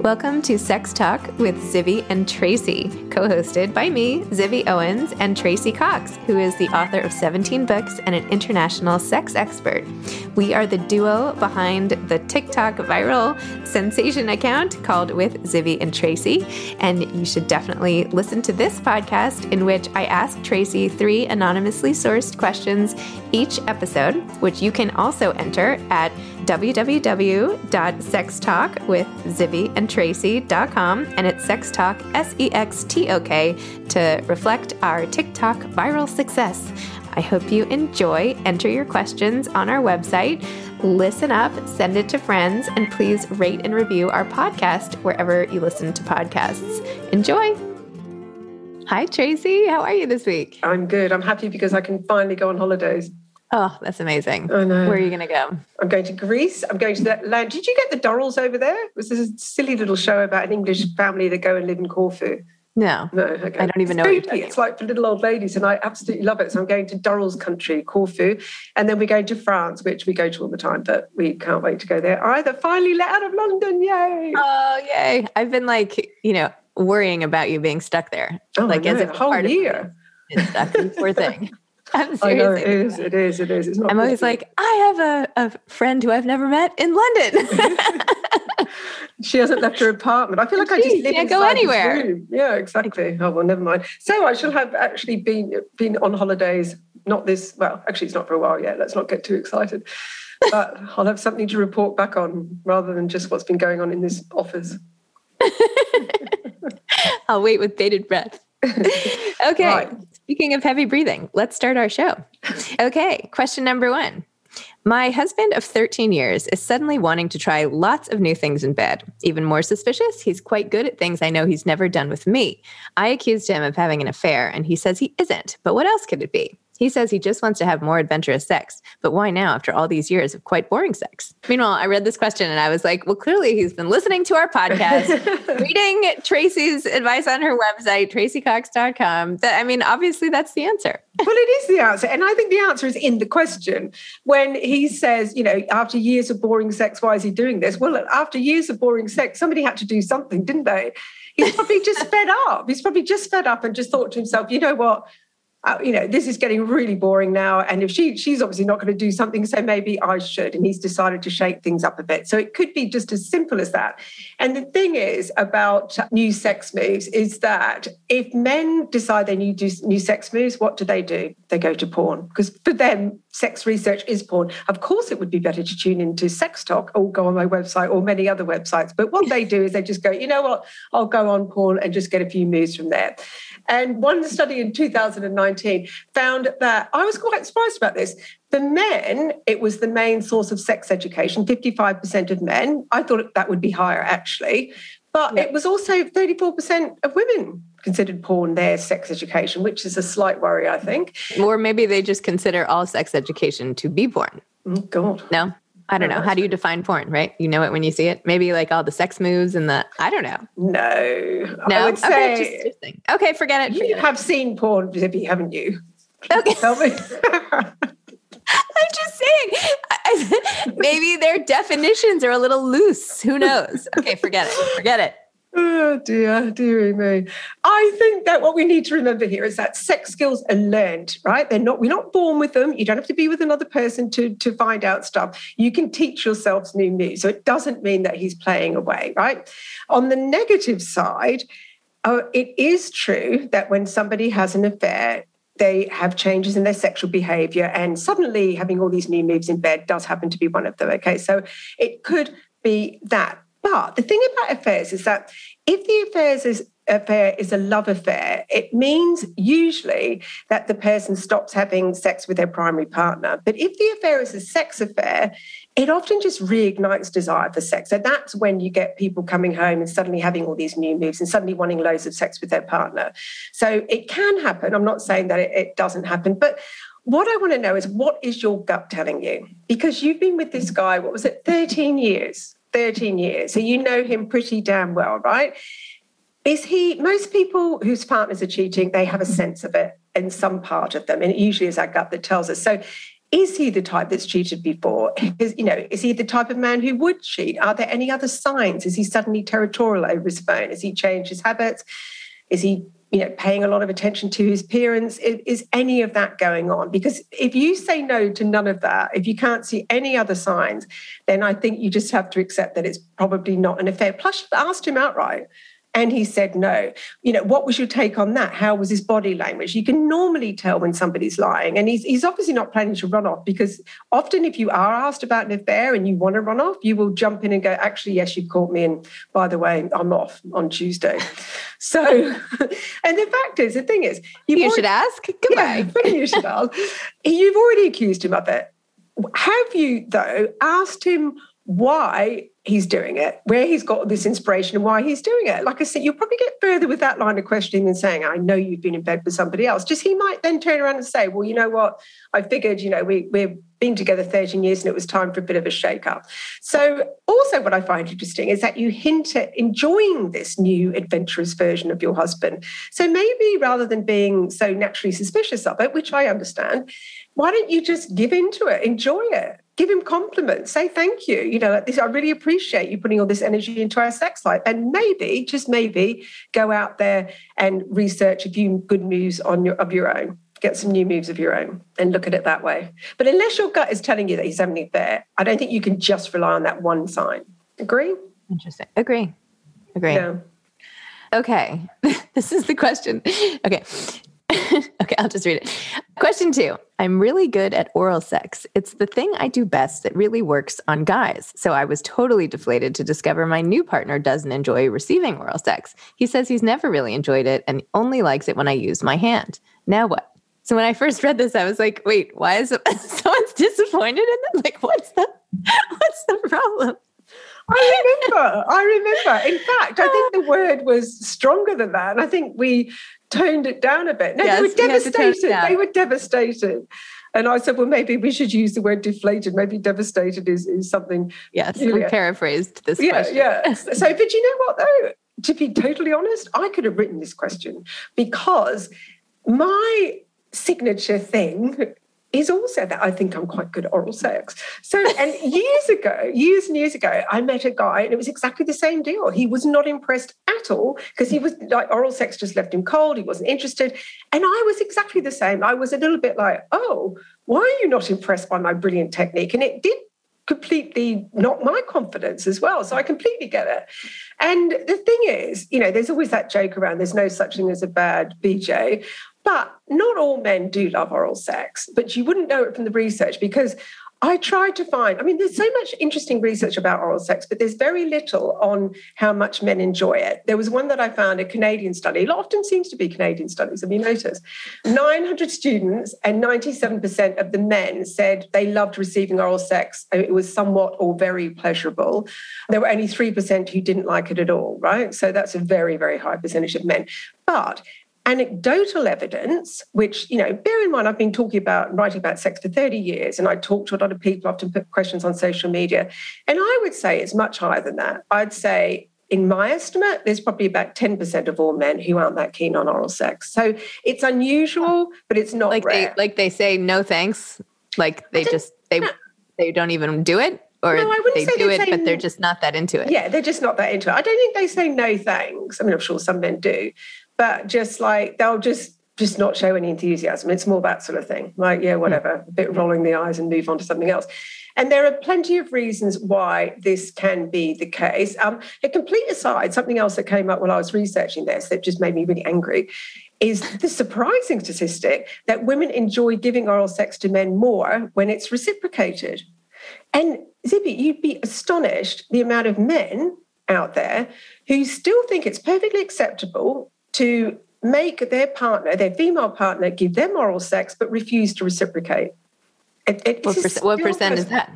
Welcome to Sex Talk with Zibby and Tracy, co hosted by me, Zibby Owens, and Tracy Cox, who is the author of 17 books and an international sex expert. We are the duo behind the TikTok viral sensation account called With Zibby and Tracy. And you should definitely listen to this podcast, in which I ask Tracy three anonymously sourced questions each episode, which you can also enter at www.sextalkwithzibbyandtracy.com and it's sextalk, S E X T O K, to reflect our TikTok viral success. I hope you enjoy. Enter your questions on our website. Listen up, send it to friends, and please rate and review our podcast wherever you listen to podcasts. Enjoy. Hi, Tracy. How are you this week? I'm good. I'm happy because I can finally go on holidays. Oh, that's amazing. I know. Where are you going to go? I'm going to Greece. I'm going to that land. Did you get the Durrells over there? Was this a silly little show about an English family that go and live in Corfu. No. No, okay. I don't even it's know what you're spooky. It's like for little old ladies, and I absolutely love it. So I'm going to Durrell's country, Corfu, and then we're going to France, which we go to all the time, but we can't wait to go there either. Finally let out of London, yay! Oh, yay. I've been like, you know, worrying about you being stuck there. Oh, like as if a whole part of me year. is stuck. Poor thing. I'm I know it is. It is. It is. It's not. I'm always good. like, I have a, a friend who I've never met in London. She hasn't left her apartment. I feel like I just live can't go anywhere. Yeah, exactly. Oh well, never mind. So I shall have actually been been on holidays. Not this. Well, actually, it's not for a while yet. Let's not get too excited. But I'll have something to report back on rather than just what's been going on in this office. I'll wait with bated breath. okay. Right. Speaking of heavy breathing, let's start our show. Okay. Question number one. My husband of 13 years is suddenly wanting to try lots of new things in bed. Even more suspicious, he's quite good at things I know he's never done with me. I accused him of having an affair, and he says he isn't. But what else could it be? He says he just wants to have more adventurous sex. But why now after all these years of quite boring sex? Meanwhile, I read this question and I was like, well, clearly he's been listening to our podcast, reading Tracy's advice on her website, tracycox.com. That, I mean, obviously that's the answer. Well, it is the answer. And I think the answer is in the question. When he says, you know, after years of boring sex, why is he doing this? Well, after years of boring sex, somebody had to do something, didn't they? He's probably just fed up. He's probably just fed up and just thought to himself, you know what? Uh, you know, this is getting really boring now. And if she she's obviously not going to do something, so maybe I should. And he's decided to shake things up a bit. So it could be just as simple as that. And the thing is about new sex moves is that if men decide they need new sex moves, what do they do? They go to porn because for them, sex research is porn. Of course, it would be better to tune into Sex Talk or go on my website or many other websites. But what they do is they just go, you know what? I'll go on porn and just get a few moves from there. And one study in 2019 found that I was quite surprised about this. For men, it was the main source of sex education, 55% of men. I thought that would be higher actually. But Yeah. it was also 34% of women considered porn their sex education, which is a slight worry, I think. Or maybe they just consider all sex education to be porn. Oh, God. No, I don't know. How do you define porn, right? You know it when you see it? Maybe like all the sex moves and the, I don't know. No. No, I would okay, say just interesting. Okay, forget it. you forget it. have seen porn, Zibby, haven't you? Okay. Tell me. I'm just saying, maybe their definitions are a little loose. Who knows? Okay, forget it. Forget it. Oh dear, dearie me. I think that what we need to remember here is that sex skills are learned, right? They're not, we're not born with them. You don't have to be with another person to, to find out stuff. You can teach yourselves new moves. So it doesn't mean that he's playing away, right? On the negative side, uh, it is true that when somebody has an affair, they have changes in their sexual behavior, and suddenly having all these new moves in bed does happen to be one of them. Okay, so it could be that. But the thing about affairs is that if the affairs is affair is a love affair, it means usually that the person stops having sex with their primary partner. But if the affair is a sex affair, it often just reignites desire for sex. So that's when you get people coming home and suddenly having all these new moves and suddenly wanting loads of sex with their partner. So it can happen. I'm not saying that it, it doesn't happen, but what I want to know is what is your gut telling you? Because you've been with this guy, what was it, 13 years? 13 years. So you know him pretty damn well, right? Is he, most people whose partners are cheating, they have a sense of it in some part of them. And it usually is our gut that tells us. So is he the type that's cheated before? Is, you know, is he the type of man who would cheat? Are there any other signs? Is he suddenly territorial over his phone? Has he changed his habits? Is he, you know, paying a lot of attention to his appearance? Is, is any of that going on? Because if you say no to none of that, if you can't see any other signs, then I think you just have to accept that it's probably not an affair. Plus, asked him outright and he said no. You know, what was your take on that? How was his body language? You can normally tell when somebody's lying. And he's, he's obviously not planning to run off because often if you are asked about an affair and you want to run off, you will jump in and go, actually, yes, you caught me. And by the way, I'm off on Tuesday. so, and the fact is, the thing is, you already, should ask. Goodbye. Yeah, you should ask. You've already accused him of it. Have you, though, asked him why he's doing it, where he's got this inspiration and why he's doing it. Like I said, you'll probably get further with that line of questioning than saying, I know you've been in bed with somebody else. Just he might then turn around and say, Well, you know what? I figured, you know, we, we've been together 13 years and it was time for a bit of a shake up. So, also, what I find interesting is that you hint at enjoying this new adventurous version of your husband. So, maybe rather than being so naturally suspicious of it, which I understand, why don't you just give into it, enjoy it? Give him compliments say thank you you know this i really appreciate you putting all this energy into our sex life. And maybe just maybe go out there and research a few good moves on your of your own. Get some new moves of your own and look at it that way. But unless your gut is telling you that he's having an affair i don't think you can just rely on that one sign. Agree? Interesting. Agree. Agree. Yeah. okay. This is the question. Okay okay, I'll just read it. Question two I'm really good at oral sex. It's the thing I do best that really works on guys. So I was totally deflated to discover my new partner doesn't enjoy receiving oral sex. He says he's never really enjoyed it and only likes it when I use my hand. Now what? So when I first read this, I was like, wait, why is someone's disappointed in them? Like, what's the what's the problem? I remember. I remember. In fact, I think the word was stronger than that. And I think we toned it down a bit. No, yes, they were devastated. They were devastated. And I said, well, maybe we should use the word deflated. Maybe devastated is, is something. Yes, you know, we paraphrased this yeah, question. Yeah. so, but you know what, though? To be totally honest, I could have written this question because my signature thing is also that I think I'm quite good at oral sex. So, and years ago, years and years ago, I met a guy and it was exactly the same deal. He was not impressed at all because he was like, oral sex just left him cold. He wasn't interested. And I was exactly the same. I was a little bit like, oh, why are you not impressed by my brilliant technique? And it did completely knock my confidence as well. So I completely get it. And the thing is, you know, there's always that joke around there's no such thing as a bad BJ. But not all men do love oral sex, but you wouldn't know it from the research because I tried to find, I mean, there's so much interesting research about oral sex, but there's very little on how much men enjoy it. There was one that I found, a Canadian study. It often seems to be Canadian studies, have you noticed? 900 students and 97% of the men said they loved receiving oral sex. Uh, it was somewhat or very pleasurable. There were only 3% who didn't like it at all, right? So that's a very, very high percentage of men. But anecdotal evidence, which, you know, bear in mind, I've been talking about writing about sex for 30 years, and I talk to a lot of people, often put questions on social media. And I would say it's much higher than that. I'd say, in my estimate, there's probably about 10% of all men who aren't that keen on oral sex. So it's unusual, but it's not like rare. they like they say no thanks. Like they just they no. they don't even do it or no, they do it, but they're just not that into it. Yeah, they're just not that into it. I don't think they say no thanks. I mean, I'm sure some men do, but just like they'll just just not show any enthusiasm. It's more that sort of thing. Like, yeah, whatever, a bit rolling the eyes and move on to something else. And there are plenty of reasons why this can be the case. Um, a complete aside, something else that came up while I was researching this that just made me really angry is the surprising statistic that women enjoy giving oral sex to men more when it's reciprocated. And Zibby, you'd be astonished the amount of men out there who still think it's perfectly acceptable to make their partner, their female partner, give them oral sex but refuse to reciprocate. It, it, what, percent, what percent is that?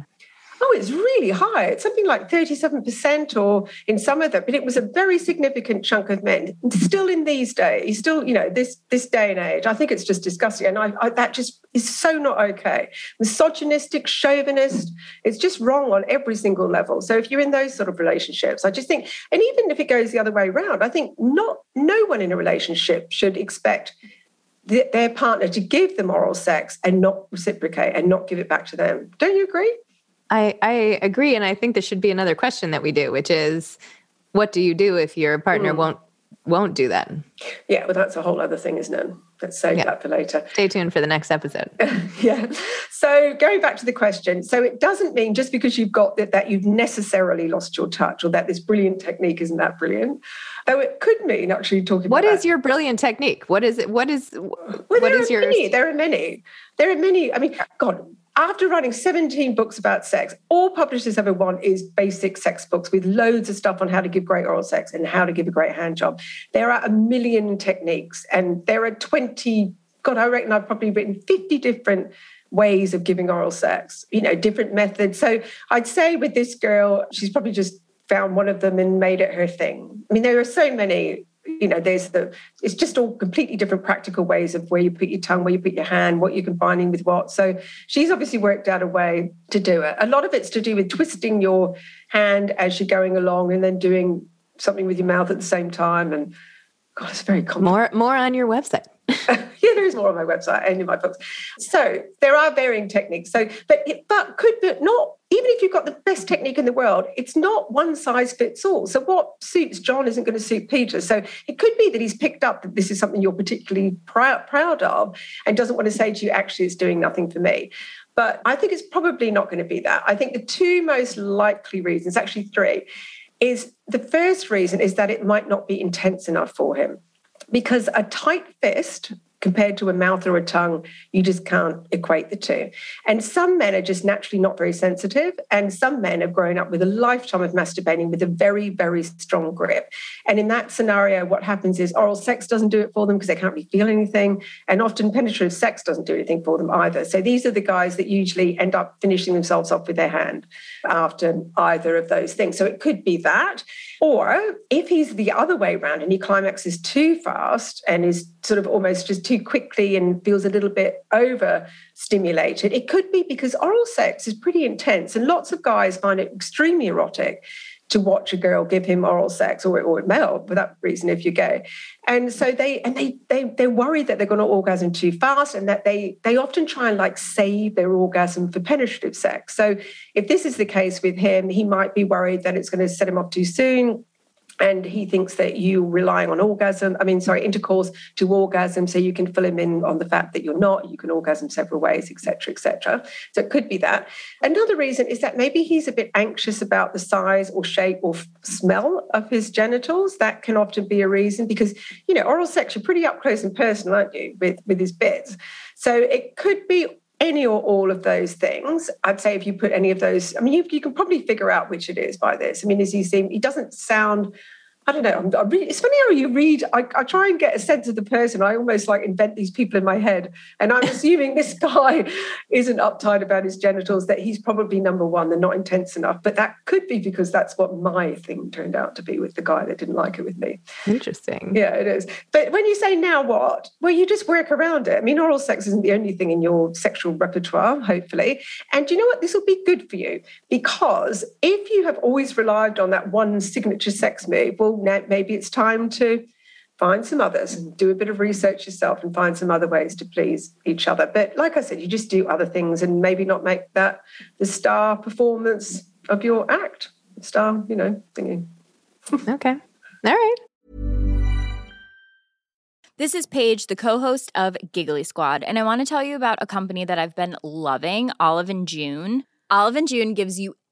Oh, it's really high. It's something like 37% or in some of them, but it was a very significant chunk of men. Still in these days, still, you know, this this day and age, I think it's just disgusting. And I, I, that just is so not okay. Misogynistic, chauvinist, it's just wrong on every single level. So if you're in those sort of relationships, I just think, and even if it goes the other way around, I think not no one in a relationship should expect their partner to give the moral sex and not reciprocate and not give it back to them. Don't you agree? I, I agree. And I think this should be another question that we do, which is what do you do if your partner mm. won't won't do that? Yeah, well that's a whole other thing, isn't it? Let's save yeah. that for later. Stay tuned for the next episode. yeah. So going back to the question, so it doesn't mean just because you've got that that you've necessarily lost your touch or that this brilliant technique isn't that brilliant. Though it could mean actually talking What is that. your brilliant technique? What is it? What is well, what is your many, there are many. There are many. I mean, God, after writing 17 books about sex, all publishers ever want is basic sex books with loads of stuff on how to give great oral sex and how to give a great hand job. There are a million techniques, and there are 20, God, I reckon I've probably written 50 different ways of giving oral sex, you know, different methods. So I'd say with this girl, she's probably just found one of them and made it her thing. I mean, there are so many you know there's the it's just all completely different practical ways of where you put your tongue where you put your hand what you're combining with what. So she's obviously worked out a way to do it. A lot of it's to do with twisting your hand as you're going along and then doing something with your mouth at the same time. And god it's very complicated. more more on your website yeah, there is more on my website and in my books. So there are varying techniques. So, but it, but could but not even if you've got the best technique in the world, it's not one size fits all. So what suits John isn't going to suit Peter. So it could be that he's picked up that this is something you're particularly proud, proud of and doesn't want to say to you, actually, it's doing nothing for me. But I think it's probably not going to be that. I think the two most likely reasons, actually three, is the first reason is that it might not be intense enough for him because a tight fist compared to a mouth or a tongue, you just can't equate the two. And some men are just naturally not very sensitive, and some men have grown up with a lifetime of masturbating with a very, very strong grip. And in that scenario, what happens is oral sex doesn't do it for them because they can't really feel anything, and often penetrative sex doesn't do anything for them either. So these are the guys that usually end up finishing themselves off with their hand after either of those things. So it could be that. Or if he's the other way around and he climaxes too fast and is sort of almost just too quickly and feels a little bit overstimulated, it could be because oral sex is pretty intense and lots of guys find it extremely erotic to watch a girl give him oral sex or, or male for that reason if you're gay. And so they and they they they're worried that they're going to orgasm too fast and that they they often try and like save their orgasm for penetrative sex. So if this is the case with him he might be worried that it's going to set him off too soon and he thinks that you relying on orgasm i mean sorry intercourse to orgasm so you can fill him in on the fact that you're not you can orgasm several ways etc etc so it could be that. Another reason is that maybe he's a bit anxious about the size or shape or smell of his genitals. That can often be a reason because you know oral sex you're pretty up close and personal aren't you with with his bits? So it could be any or all of those things. I'd say if you put any of those, I mean, you, you can probably figure out which it is by this. I mean, as you see, he doesn't sound I don't know. I'm, I'm really, it's funny how you read. I, I, try and get a sense of the person. I almost like invent these people in my head. And I'm assuming this guy isn't uptight about his genitals, that he's probably number one, they're not intense enough. But that could be because that's what my thing turned out to be with the guy that didn't like it with me. Interesting. Yeah, it is. But when you say now what, well, you just work around it. I mean, oral sex isn't the only thing in your sexual repertoire, hopefully. And you know what? This will be good for you because if you have always relied on that one signature sex move, well, now maybe it's time to find some others and do a bit of research yourself and find some other ways to please each other. But like I said, you just do other things and maybe not make that the star performance of your act, star, you know, thingy. okay. All right. This is Paige, the co-host of Giggly Squad, and I want to tell you about a company that I've been loving, Olive and June. Olive and June gives you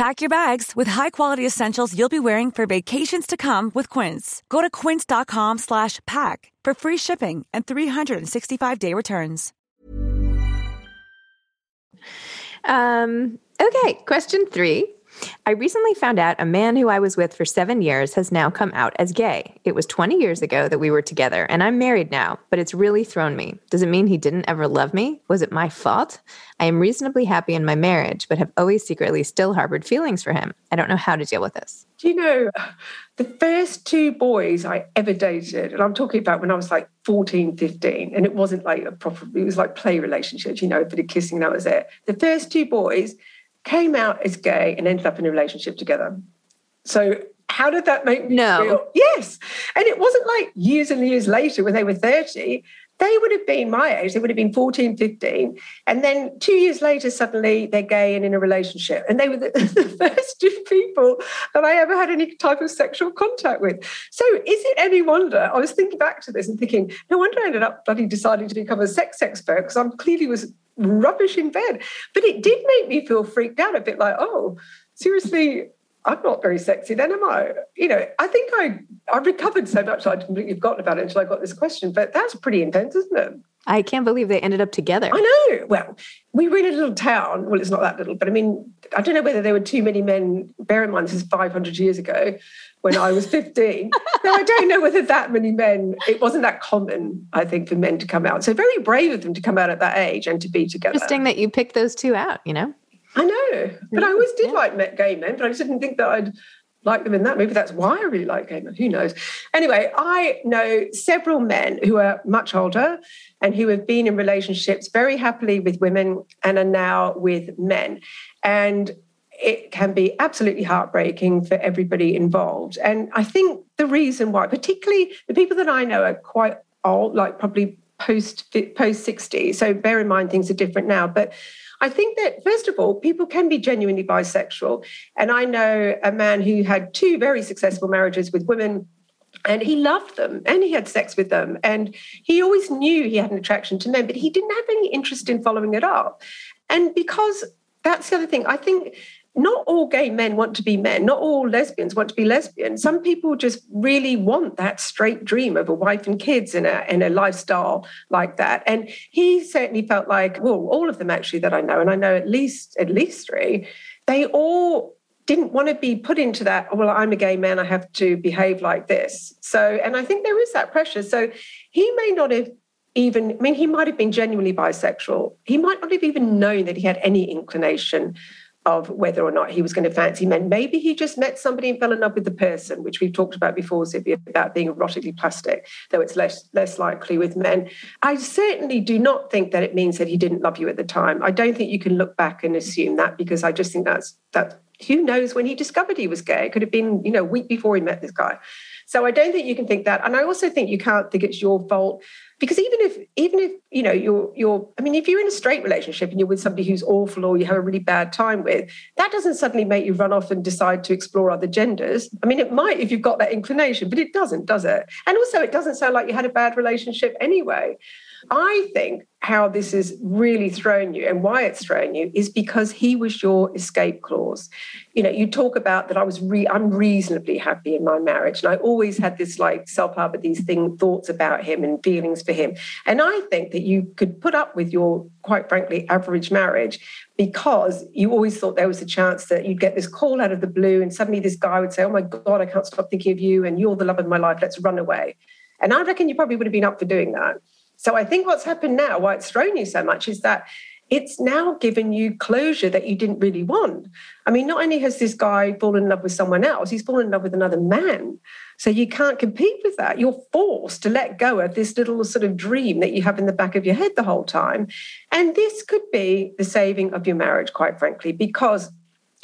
Pack your bags with high-quality essentials you'll be wearing for vacations to come with Quince. Go to quince.com slash pack for free shipping and 365-day returns. Um, okay, question three. I recently found out a man who I was with for seven years has now come out as gay. It was 20 years ago that we were together, and I'm married now, but it's really thrown me. Does it mean he didn't ever love me? Was it my fault? I am reasonably happy in my marriage, but have always secretly still harbored feelings for him. I don't know how to deal with this. Do you know the first two boys I ever dated, and I'm talking about when I was like 14, 15, and it wasn't like a proper, it was like play relationships, you know, a bit of kissing, that was it. The first two boys, came out as gay and ended up in a relationship together. So how did that make me no. feel? Yes. And it wasn't like years and years later when they were 30. They would have been my age. They would have been 14, 15. And then two years later, suddenly they're gay and in a relationship. And they were the, the first two people that I ever had any type of sexual contact with. So is it any wonder? I was thinking back to this and thinking, no wonder I ended up bloody deciding to become a sex expert because I clearly was rubbish in bed. But it did make me feel freaked out a bit like, oh, seriously, I'm not very sexy then, am I? You know, I think I I recovered so much I'd completely forgotten about it until I got this question. But that's pretty intense, isn't it? I can't believe they ended up together. I know. Well, we were in a little town. Well, it's not that little, but I mean, I don't know whether there were too many men. Bear in mind, this is 500 years ago when I was 15. so I don't know whether that many men, it wasn't that common, I think, for men to come out. So very brave of them to come out at that age and to be together. Interesting that you picked those two out, you know? I know. But I always did yeah. like gay men, but I just didn't think that I'd like them in that. movie. that's why I really like gay men. Who knows? Anyway, I know several men who are much older and who have been in relationships very happily with women and are now with men. And it can be absolutely heartbreaking for everybody involved. And I think the reason why, particularly the people that I know are quite old, like probably post post 60. So bear in mind things are different now. But I think that first of all, people can be genuinely bisexual. And I know a man who had two very successful marriages with women and he loved them and he had sex with them and he always knew he had an attraction to men but he didn't have any interest in following it up and because that's the other thing i think not all gay men want to be men, not all lesbians want to be lesbian. Some people just really want that straight dream of a wife and kids in a, in a lifestyle like that. And he certainly felt like, well, all of them actually that I know, and I know at least at least three, they all didn't want to be put into that, well, I'm a gay man, I have to behave like this. So, and I think there is that pressure. So he may not have even, I mean, he might have been genuinely bisexual. He might not have even known that he had any inclination of whether or not he was going to fancy men. Maybe he just met somebody and fell in love with the person, which we've talked about before, Zibby, about being erotically plastic, though it's less less likely with men. I certainly do not think that it means that he didn't love you at the time. I don't think you can look back and assume that because I just think that's that who knows when he discovered he was gay? It could have been, you know, a week before he met this guy. So I don't think you can think that. And I also think you can't think it's your fault because even if even if you know you're you're i mean if you're in a straight relationship and you're with somebody who's awful or you have a really bad time with that doesn't suddenly make you run off and decide to explore other genders i mean it might if you've got that inclination but it doesn't does it and also it doesn't sound like you had a bad relationship anyway I think how this has really thrown you and why it's thrown you is because he was your escape clause. You know, you talk about that I was re- I'm reasonably happy in my marriage. And I always had this like self-harbour, these thing thoughts about him and feelings for him. And I think that you could put up with your, quite frankly, average marriage because you always thought there was a chance that you'd get this call out of the blue and suddenly this guy would say, Oh my God, I can't stop thinking of you and you're the love of my life, let's run away. And I reckon you probably would have been up for doing that. So I think what's happened now, why it's thrown you so much, is that it's now given you closure that you didn't really want. I mean, not only has this guy fallen in love with someone else, he's fallen in love with another man. So you can't compete with that. You're forced to let go of this little sort of dream that you have in the back of your head the whole time. And this could be the saving of your marriage, quite frankly, because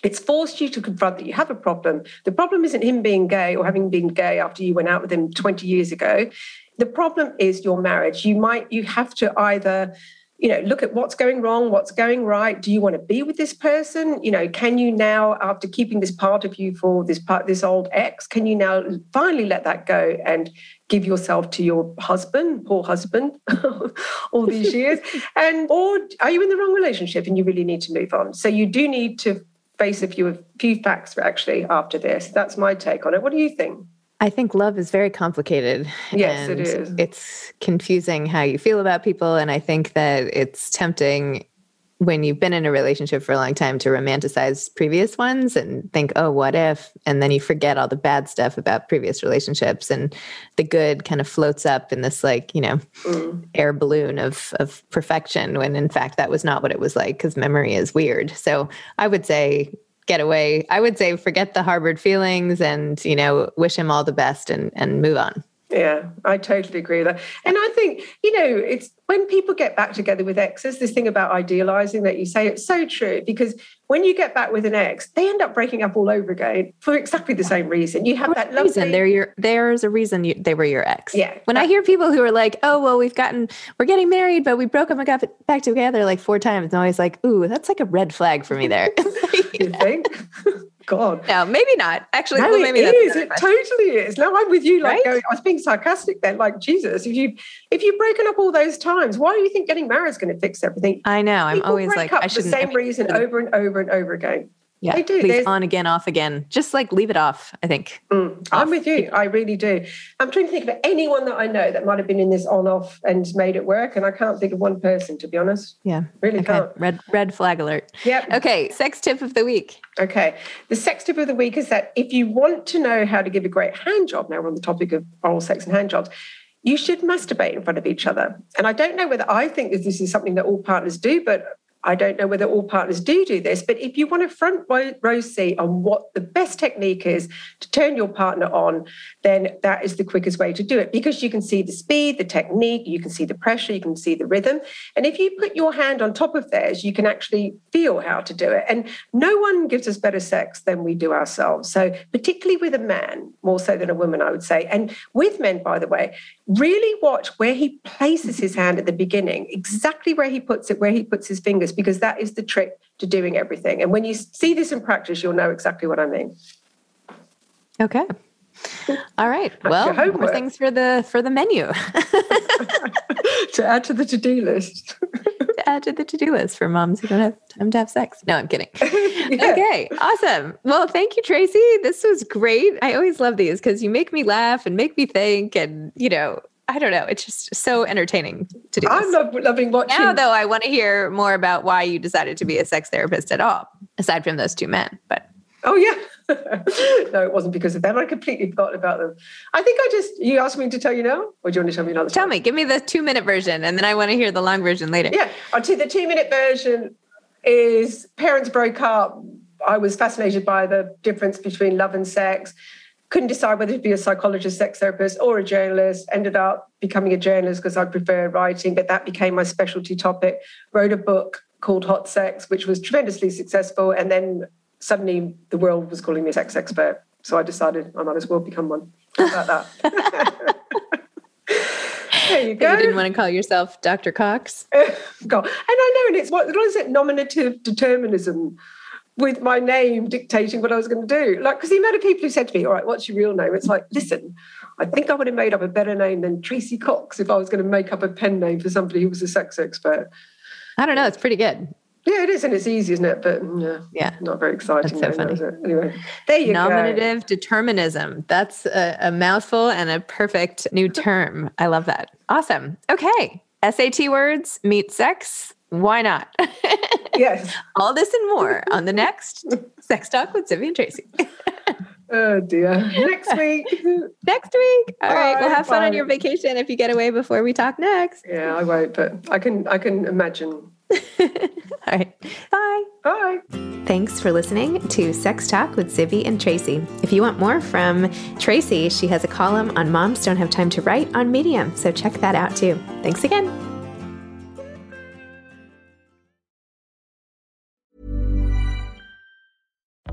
it's forced you to confront that you have a problem. The problem isn't him being gay or having been gay after you went out with him 20 years ago. The problem is your marriage. You might, you have to either you know look at what's going wrong what's going right. Do you want to be with this person? You know can you now after keeping this part of you for this part this old ex can you now finally let that go and give yourself to your husband poor husband all these years? And or are you in the wrong relationship and you really need to move on? So you do need to face a few a few facts actually after this. That's my take on it. What do you think I think love is very complicated. Yes, it is. It's confusing how you feel about people. And I think that it's tempting when you've been in a relationship for a long time to romanticize previous ones and think, oh, what if? And then you forget all the bad stuff about previous relationships and the good kind of floats up in this like, you know, mm. air balloon of of perfection when in fact that was not what it was like because memory is weird. So I would say get away. I would say forget the harbored feelings and, you know, wish him all the best and, and move on. Yeah, I totally agree with that. And I think, you know, it's when people get back together with exes, this thing about idealizing that you say, it's so true because when you get back with an ex, they end up breaking up all over again for exactly the same reason. You have that lovely... reason. They're your, there's a reason you, they were your ex. Yeah. When that... I hear people who are like, oh, well, we've gotten, we're getting married, but we broke up and got back together like four times. I'm always like, ooh, that's like a red flag for me there. you think? God. No, maybe not. Actually, no, well, maybe it is. It totally is. No, I'm with you. Like, right? going, I was being sarcastic then. Like, Jesus, if you if you've broken up all those times, why do you think getting married is going to fix everything? I know. I'm always like, I should the same reason over and over and over again. Yeah, they do. Please on again, off again. Just like leave it off. I think. Mm, I'm with you. I really do. I'm trying to think of anyone that I know that might have been in this on-off and made it work, and I can't think of one person to be honest. Yeah, really okay. can't. Red red flag alert. Yep. Okay. Sex tip of the week. Okay. The sex tip of the week is that if you want to know how to give a great hand job, now we're on the topic of oral sex and hand jobs you should masturbate in front of each other. And I don't know whether I think that this is something that all partners do, but I don't know whether all partners do do this, but if you want a front row seat on what the best technique is to turn your partner on, then that is the quickest way to do it because you can see the speed, the technique, you can see the pressure, you can see the rhythm. And if you put your hand on top of theirs, you can actually feel how to do it. And no one gives us better sex than we do ourselves. So, particularly with a man, more so than a woman, I would say. And with men, by the way, really watch where he places his hand at the beginning, exactly where he puts it, where he puts his fingers because that is the trick to doing everything. And when you see this in practice, you'll know exactly what I mean. Okay. All right. Well, more things for the for the menu to add to the to do list. to add to the to do list for moms who don't have time to have sex. No, I'm kidding. yeah. Okay, awesome. Well, thank you, Tracy. This was great. I always love these because you make me laugh and make me think, and you know, I don't know. It's just so entertaining to do. I'm loving watching. Now, though, I want to hear more about why you decided to be a sex therapist at all, aside from those two men. But oh yeah, no, it wasn't because of them. I completely forgot about them. I think I just you asked me to tell you now, or do you want to tell me another? Tell time? me. Give me the two minute version, and then I want to hear the long version later. Yeah, I'll the two minute version is parents broke up. I was fascinated by the difference between love and sex couldn't decide whether to be a psychologist, sex therapist, or a journalist. Ended up becoming a journalist because I prefer writing, but that became my specialty topic. Wrote a book called Hot Sex, which was tremendously successful. And then suddenly the world was calling me a sex expert. So I decided I might as well become one. How about that? there you go. You didn't want to call yourself Dr. Cox? God. And I know, and it's what, what is it? Nominative determinism with my name dictating what I was going to do. Like, because the amount of people who said to me, All right, what's your real name? It's like, listen, I think I would have made up a better name than Tracy Cox if I was going to make up a pen name for somebody who was a sex expert. I don't know. It's pretty good. Yeah, it is, and it's easy, isn't it? But mm, yeah, yeah. not very exciting. That's so funny. Anyway, there you Nominative go. Nominative determinism. That's a, a mouthful and a perfect new term. I love that. Awesome. Okay. SAT words meet sex why not? Yes. All this and more on the next Sex Talk with Zibby and Tracy. Oh dear. Next week. next week. All right. Well, Bye, have fun on your vacation if you get away before we talk next. yeah, I won't, but I can I can imagine. All right. Bye. Bye. Thanks for listening to Sex Talk with Zibby and Tracy. If you want more from Tracy, she has a column on Moms Don't Have Time to Write on Medium, so check that out too. Thanks again.